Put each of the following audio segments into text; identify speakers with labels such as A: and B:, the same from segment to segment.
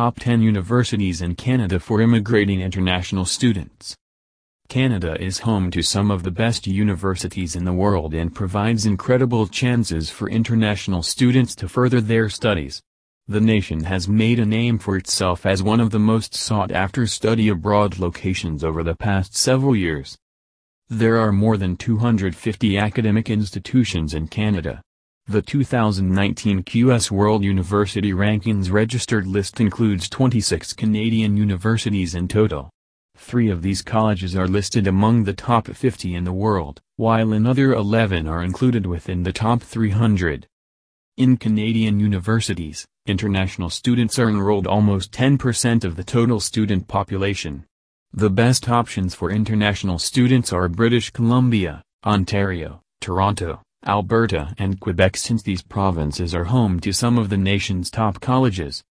A: top 10 universities in Canada for immigrating international students. Canada is home to some of the best universities in the world and provides incredible chances for international students to further their studies. The nation has made a name for itself as one of the most sought-after study abroad locations over the past several years. There are more than 250 academic institutions in Canada. The 2019 QS World University Rankings registered list includes 26 Canadian universities in total. Three of these colleges are listed among the top 50 in the world, while another 11 are included within the top 300. In Canadian universities, international students are enrolled almost 10% of the total student population. The best options for international students are British Columbia, Ontario, Toronto, Alberta and Quebec since these provinces are home to some of the nation's top colleges.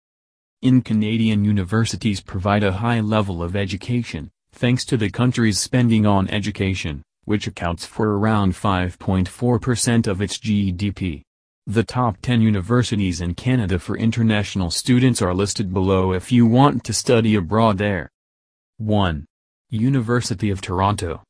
A: In Canadian universities provide a high level of education, thanks to the country's spending on education, which accounts for around 5.4% of its GDP. The top 10 universities in Canada for international students are listed below if you want to study abroad there. 1. University of Toronto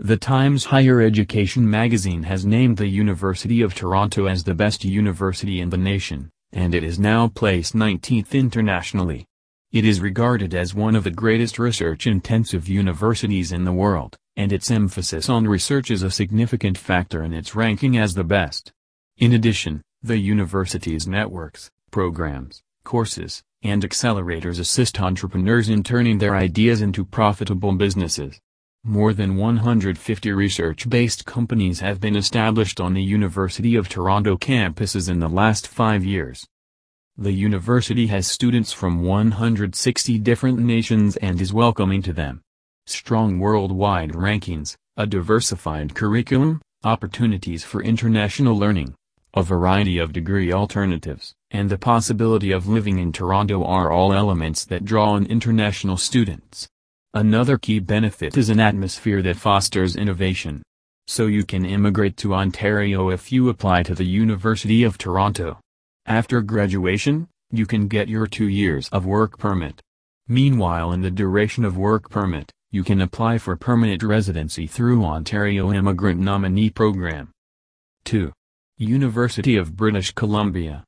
A: the Times Higher Education magazine has named the University of Toronto as the best university in the nation, and it is now placed 19th internationally. It is regarded as one of the greatest research-intensive universities in the world, and its emphasis on research is a significant factor in its ranking as the best. In addition, the university's networks, programs, courses, and accelerators assist entrepreneurs in turning their ideas into profitable businesses. More than 150 research-based companies have been established on the University of Toronto campuses in the last five years. The university has students from 160 different nations and is welcoming to them. Strong worldwide rankings, a diversified curriculum, opportunities for international learning, a variety of degree alternatives, and the possibility of living in Toronto are all elements that draw in international students. Another key benefit is an atmosphere that fosters innovation. So you can immigrate to Ontario if you apply to the University of Toronto. After graduation, you can get your two years of work permit. Meanwhile in the duration of work permit, you can apply for permanent residency through Ontario Immigrant Nominee Program. 2. University of British Columbia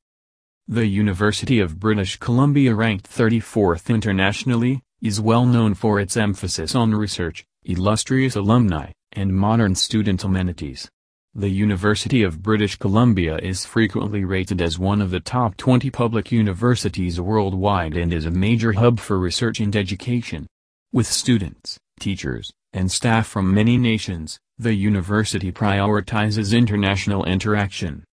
A: The University of British Columbia ranked 34th internationally, is well known for its emphasis on research, illustrious alumni, and modern student amenities. The University of British Columbia is frequently rated as one of the top 20 public universities worldwide and is a major hub for research and education. With students, teachers, and staff from many nations, the university prioritizes international interaction.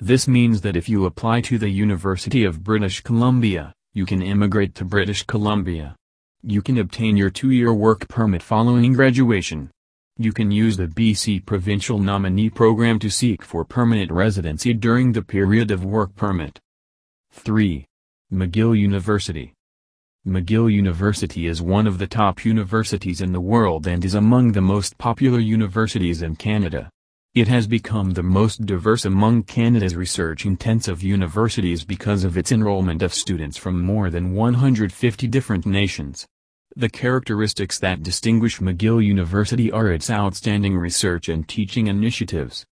A: This means that if you apply to the University of British Columbia, you can immigrate to British Columbia. You can obtain your two-year work permit following graduation. You can use the BC Provincial Nominee Program to seek for permanent residency during the period of work permit. 3. McGill University McGill University is one of the top universities in the world and is among the most popular universities in Canada. It has become the most diverse among Canada's research-intensive universities because of its enrollment of students from more than 150 different nations. The characteristics that distinguish McGill University are its outstanding research and teaching initiatives.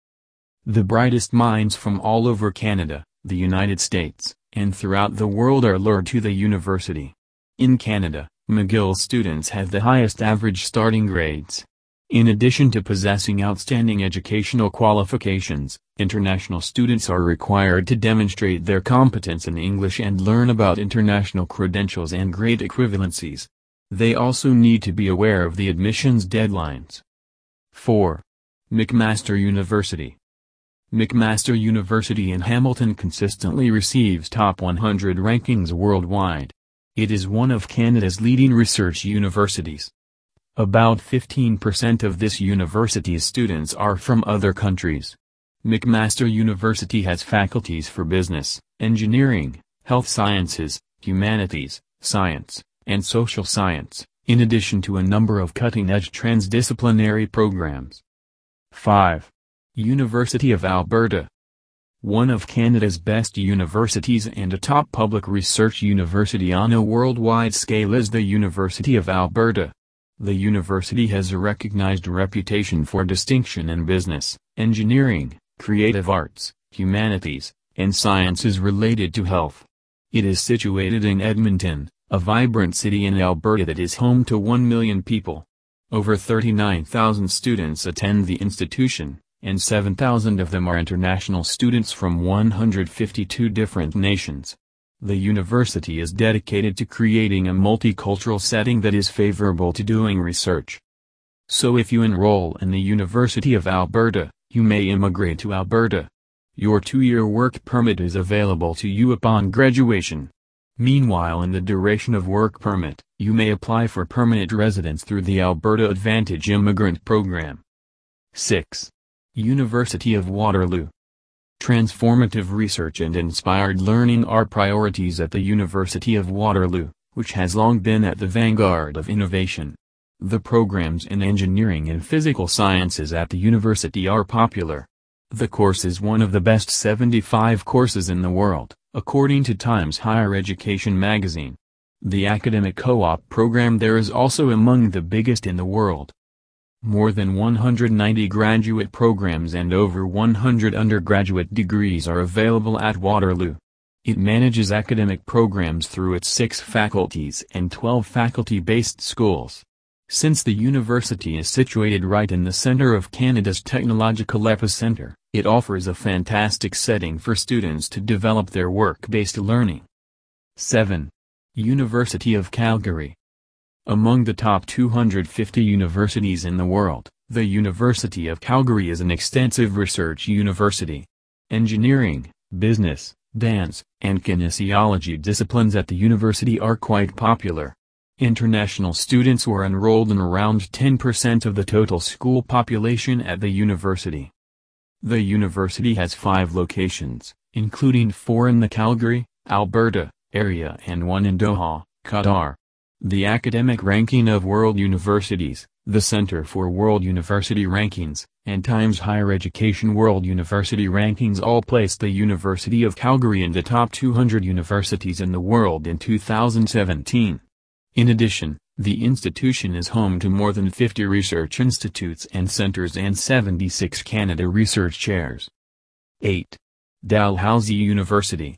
A: The brightest minds from all over Canada, the United States, and throughout the world are lured to the university. In Canada, McGill students have the highest average starting grades. In addition to possessing outstanding educational qualifications, international students are required to demonstrate their competence in English and learn about international credentials and grade equivalencies. They also need to be aware of the admissions deadlines. 4. McMaster University McMaster University in Hamilton consistently receives top 100 rankings worldwide. It is one of Canada's leading research universities. About 15% of this university's students are from other countries. McMaster University has faculties for business, engineering, health sciences, humanities, science, and social science, in addition to a number of cutting-edge transdisciplinary programs. 5. University of Alberta one of Canada's best universities and a top public research university on a worldwide scale is the University of Alberta. The university has a recognized reputation for distinction in business, engineering, creative arts, humanities, and sciences related to health. It is situated in Edmonton, a vibrant city in Alberta that is home to 1 million people. Over 39,000 students attend the institution, and 7,000 of them are international students from 152 different nations. The university is dedicated to creating a multicultural setting that is favorable to doing research. So if you enroll in the University of Alberta, you may immigrate to Alberta. Your two-year work permit is available to you upon graduation. Meanwhile in the duration of work permit, you may apply for permanent residence through the Alberta Advantage Immigrant Program. 6. University of Waterloo Transformative research and inspired learning are priorities at the University of Waterloo, which has long been at the vanguard of innovation. The programs in engineering and physical sciences at the university are popular. The course is one of the best 75 courses in the world according to Times Higher Education magazine. The academic co-op program there is also among the biggest in the world. More than 190 graduate programs and over 100 undergraduate degrees are available at Waterloo. It manages academic programs through its six faculties and 12 faculty-based schools. Since the university is situated right in the center of Canada's technological epicenter, it offers a fantastic setting for students to develop their work-based learning. 7. University of Calgary Among the top 250 universities in the world, the University of Calgary is an extensive research university. Engineering, business, dance, and kinesiology disciplines at the university are quite popular. International students were enrolled in around 10% of the total school population at the university. The university has five locations, including four in the Calgary, Alberta, area and one in Doha, Qatar. The academic ranking of world universities, the Center for World University Rankings, and Times Higher Education World University Rankings all placed the University of Calgary in the top 200 universities in the world in 2017. In addition, the institution is home to more than 50 research institutes and centers and 76 Canada Research Chairs. 8. Dalhousie University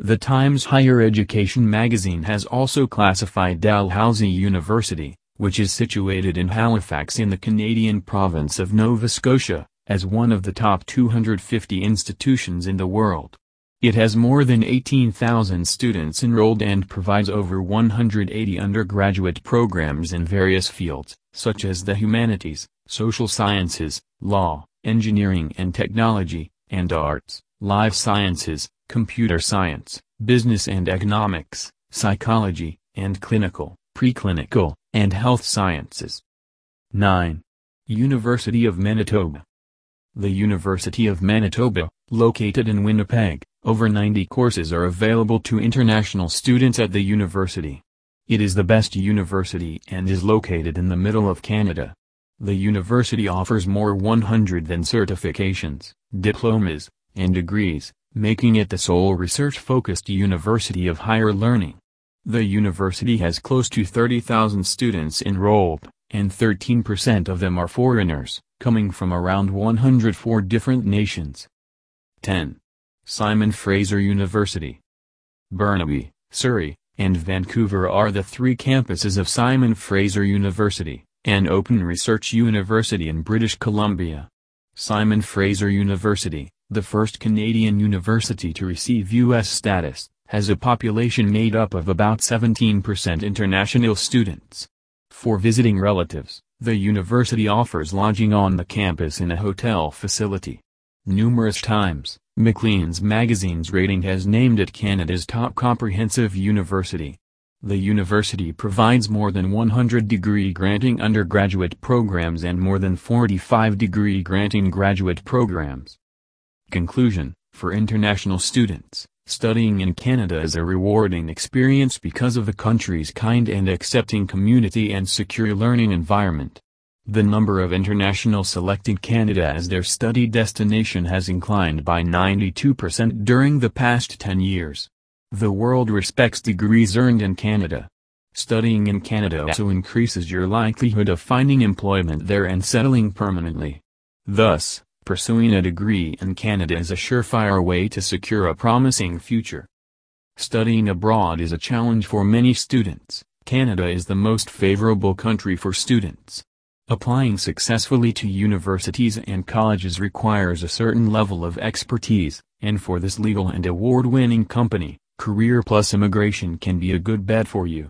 A: The Times Higher Education magazine has also classified Dalhousie University, which is situated in Halifax in the Canadian province of Nova Scotia, as one of the top 250 institutions in the world. It has more than 18,000 students enrolled and provides over 180 undergraduate programs in various fields, such as the humanities, social sciences, law, engineering and technology, and arts, life sciences, computer science, business and economics, psychology, and clinical, preclinical, and health sciences. 9. University of Manitoba The University of Manitoba, located in Winnipeg, over 90 courses are available to international students at the university. It is the best university and is located in the middle of Canada. The university offers more 100 than certifications, diplomas, and degrees, making it the sole research-focused university of higher learning. The university has close to 30,000 students enrolled, and 13% of them are foreigners, coming from around 104 different nations. 10. Simon Fraser University. Burnaby, Surrey, and Vancouver are the three campuses of Simon Fraser University, an open research university in British Columbia. Simon Fraser University, the first Canadian university to receive U.S. status, has a population made up of about 17% international students. For visiting relatives, the university offers lodging on the campus in a hotel facility. Numerous times, Maclean's magazine's rating has named it Canada's top comprehensive university. The university provides more than 100 degree granting undergraduate programs and more than 45 degree granting graduate programs. Conclusion For international students, studying in Canada is a rewarding experience because of the country's kind and accepting community and secure learning environment. The number of international selecting Canada as their study destination has inclined by 92% during the past 10 years. The world respects degrees earned in Canada. Studying in Canada also increases your likelihood of finding employment there and settling permanently. Thus, pursuing a degree in Canada is a surefire way to secure a promising future. Studying abroad is a challenge for many students. Canada is the most favorable country for students. Applying successfully to universities and colleges requires a certain level of expertise, and for this legal and award-winning company, Career Plus Immigration can be a good bet for you.